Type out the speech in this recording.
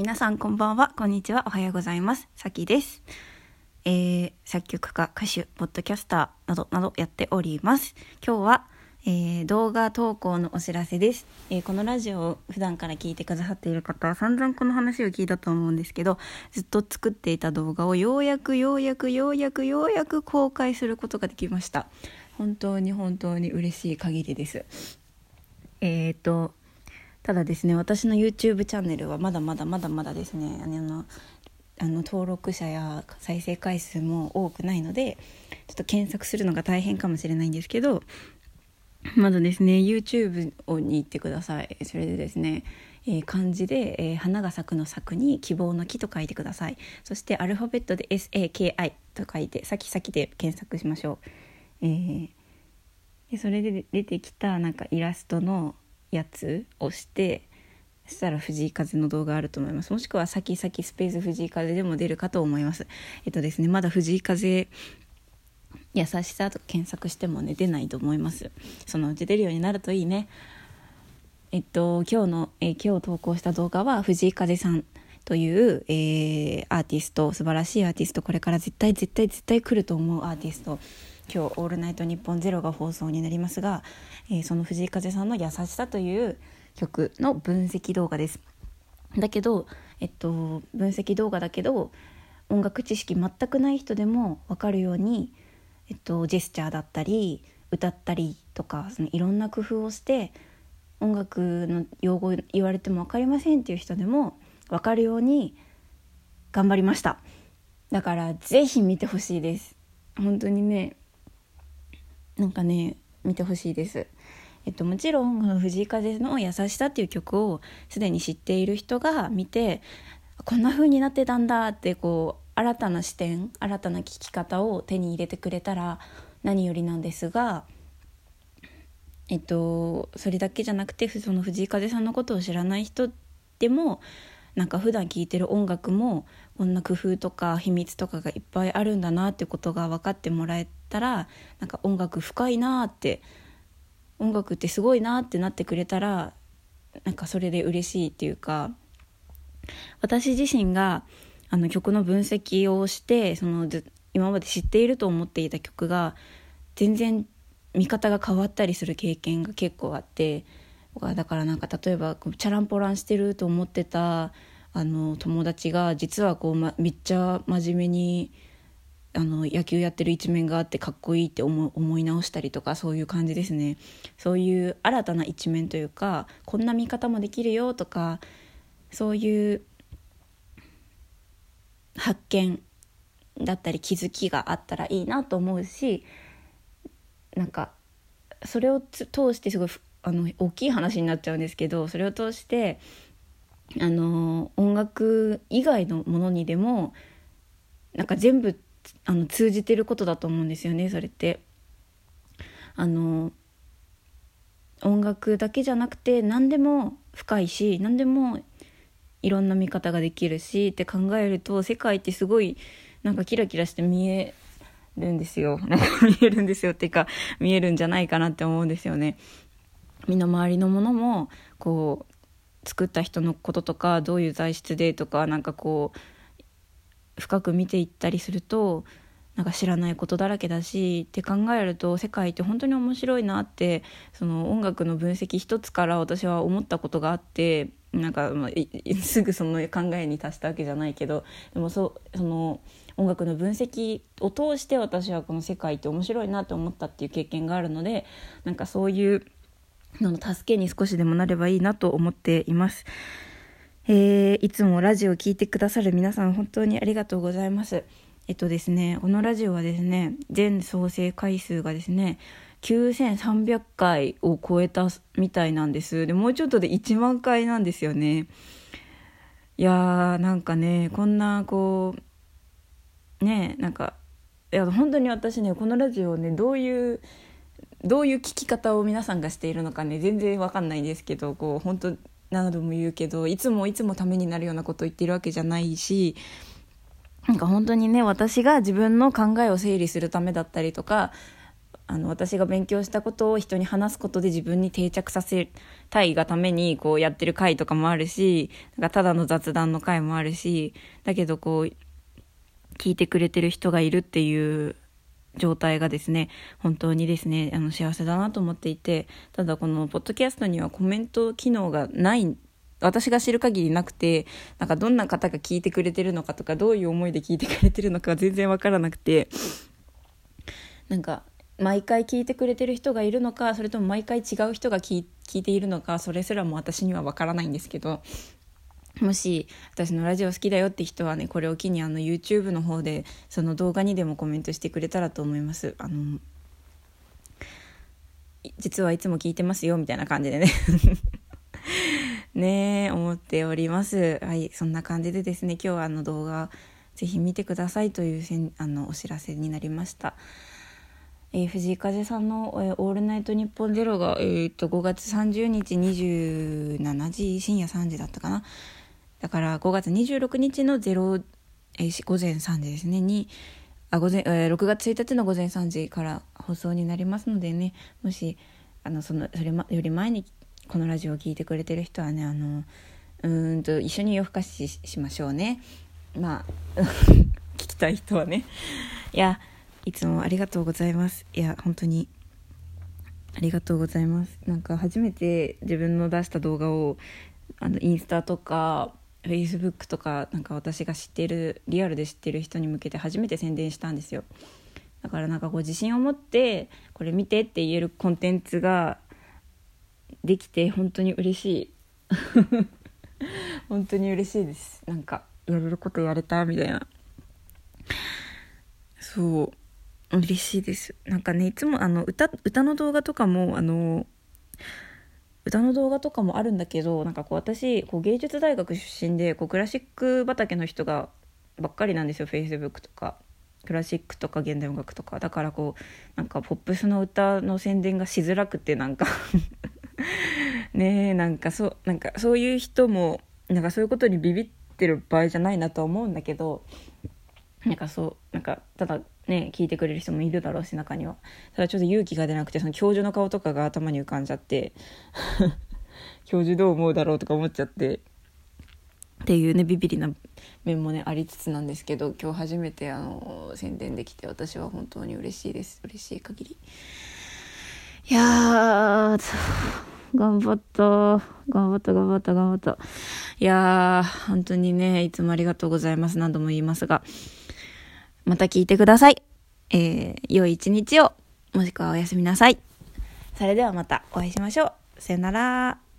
皆さんこんばんは、こんにちは、おはようございます。さきです。えー、作曲家、歌手、ポッドキャスターなどなどやっております。今日は、えー動画投稿のお知らせです、えーこのラジオを普段から聞いてくださっている方は散々この話を聞いたと思うんですけどずっと作っていた動画をようやくようやくようやくようやく公開することができました本当に本当に嬉しい限りですえー、とただですね私の YouTube チャンネルはまだまだまだまだですねあのあの登録者や再生回数も多くないのでちょっと検索するのが大変かもしれないんですけどまずですね YouTube に行ってください。それでですね、えー漢字で、えー花が咲くの咲くに希望の木と書いてください。そしてアルファベットで SAKI と書いて先々で検索しましょう、えーでそれで出てきたなんかイラストのやつをしてそしたら藤井風の動画あると思います。もしくは先々スペース藤井風でも出るかと思います。えっとですねまだ藤井風優しさと検索してもね出ないと思います。そのうち出るようになるといいね。えっと今日の、え今日投稿した動画は藤井風さんという、えーアーティスト素晴らしいアーティストこれから絶対絶対絶対来ると思うアーティスト。今日「オールナイトニッポンゼロが放送になりますが、えーその藤井風さんの「優しさ」という曲の分析動画です。だけど、えっと、分析動画だけど音楽知識全くない人でも分かるように、えっと、ジェスチャーだったり歌ったりとかそのいろんな工夫をして音楽の用語言われても分かりませんっていう人でも分かるように頑張りました。だからぜひ見てほしいです。本当にねなんかね見てほしいです。えっと、もちろんこの藤井風の「優しさ」っていう曲をすでに知っている人が見てこんな風になってたんだってこう新たな視点新たな聞き方を手に入れてくれたら何よりなんですが、えっと、それだけじゃなくてその藤井風さんのことを知らない人でもなんか普段聴いてる音楽もこんな工夫とか秘密とかがいっぱいあるんだなってことが分かってもらえたらなんか音楽深いなって音楽ってすごいなってなってくれたらなんかそれで嬉しいっていうか私自身があの曲の分析をしてその今まで知っていると思っていた曲が全然見方が変わったりする経験が結構あってだからなんか例えばチャランポランしてると思ってたあの友達が実はこう、ま、めっちゃ真面目にあの野球やってる一面があってかっこいいって思い直したりとかそういう感じですね。そういう新たな一面というかこんな見方もできるよとかそういう発見だったり気づきがあったらいいなと思うしなんかそれを通してすごいあの大きい話になっちゃうんですけどそれを通してあの音楽以外のものにでもなんか全部あの通じてることだと思うんですよねそれって。あの音楽だけじゃなくて何でも深いし何でもいろんな見方ができるしって考えると世界ってすごいなんかキラキラして見えるんですよ なんか見えるんですよっていうか見えるんじゃないかなって思うんですよね。身の回りのものもこう作った人のこととかどういう材質でとかなんかこう深く見ていったりするとなんか知らないことだらけだしって考えると世界って本当に面白いなってその音楽の分析一つから私は思ったことがあってなんか、まあ、すぐその考えに達したわけじゃないけどでもそその音楽の分析を通して私はこの世界って面白いなって思ったっていう経験があるのでなんかそういうのの助けに少しでもなればいいなと思っています。えーいつもラジオを聴いてくださる皆さん本当にありがとうございます。えっとですね、このラジオはですね、全総生回数がですね、9300回を超えたみたいなんです。で、もうちょっとで1万回なんですよね。いやー、なんかね、こんなこう、ね、なんか、いや、本当に私ね、このラジオをね、どういう、どういう聞き方を皆さんがしているのかね全然わかんないんですけどこう本当何度も言うけどいつもいつもためになるようなことを言ってるわけじゃないしなんか本当にね私が自分の考えを整理するためだったりとかあの私が勉強したことを人に話すことで自分に定着させたいがためにこうやってる回とかもあるしなんかただの雑談の回もあるしだけどこう聞いてくれてる人がいるっていう状態がですね本当にですねあの幸せだなと思っていてただこのポッドキャストにはコメント機能がない私が知る限りなくてなんかどんな方が聞いてくれてるのかとかどういう思いで聞いてくれてるのか全然わからなくてなんか毎回聞いてくれてる人がいるのかそれとも毎回違う人が聞いているのかそれすらも私にはわからないんですけどもし私のラジオ好きだよって人はねこれを機にあの YouTube の方でその動画にでもコメントしてくれたらと思います。あの実はいつも聞いてますよみたいな感じでね。ねえ思っております。はいそんな感じでですね今日はあの動画ぜひ見てくださいというせんあのお知らせになりました。えー、藤井風さんの、えー「オールナイトニッポンゼロが、えー、と5月30日27時深夜3時だったかなだから5月26日の0、えー、午前3時ですねにあ午前、えー、6月1日の午前3時から放送になりますのでねもしあのそのそれ、ま、より前にこのラジオを聴いてくれてる人はねあのうんと一緒に夜更かししましょうね。まあ 聞きたい人はね。いやいつもありがとうございます。いや本当にありがとうございます。なんか初めて自分の出した動画をあのインスタとか Facebook とかなんか私が知ってるリアルで知ってる人に向けて初めて宣伝したんですよ。だからなんかこう自信を持ってこれ見てって言えるコンテンツができて本当に嬉しい。本当に嬉しいです。なんかやれることやれたみたいな。そう。嬉しいです。なんかねいつもあの歌歌の動画とかもあの歌の動画とかもあるんだけどなんかこう私こう芸術大学出身でこうクラシック畑の人がばっかりなんですよフェイスブックとか。クラシックとか現代音楽とか。だからこうなんかポップスの歌の宣伝がしづらくてなんか。ねえなんかそうなんかそういう人もなんかそういうことにビビってる場合じゃないなとは思うんだけどなんかそうなんかただね聞いてくれる人もいるだろうし中には。ただちょっと勇気が出なくてその教授の顔とかが頭に浮かんじゃって 教授どう思うだろうとか思っちゃって。っていうねビビりな面もねありつつなんですけど今日初めてあの宣伝できて私は本当に嬉しいです。嬉しい限り。いや頑張った。頑張った頑張った頑張った。いやー本当にねいつもありがとうございます。何度も言いますが。また聞いてください。えー、良い一日を。もしくはおやすみなさい。それではまたお会いしましょう。さよなら。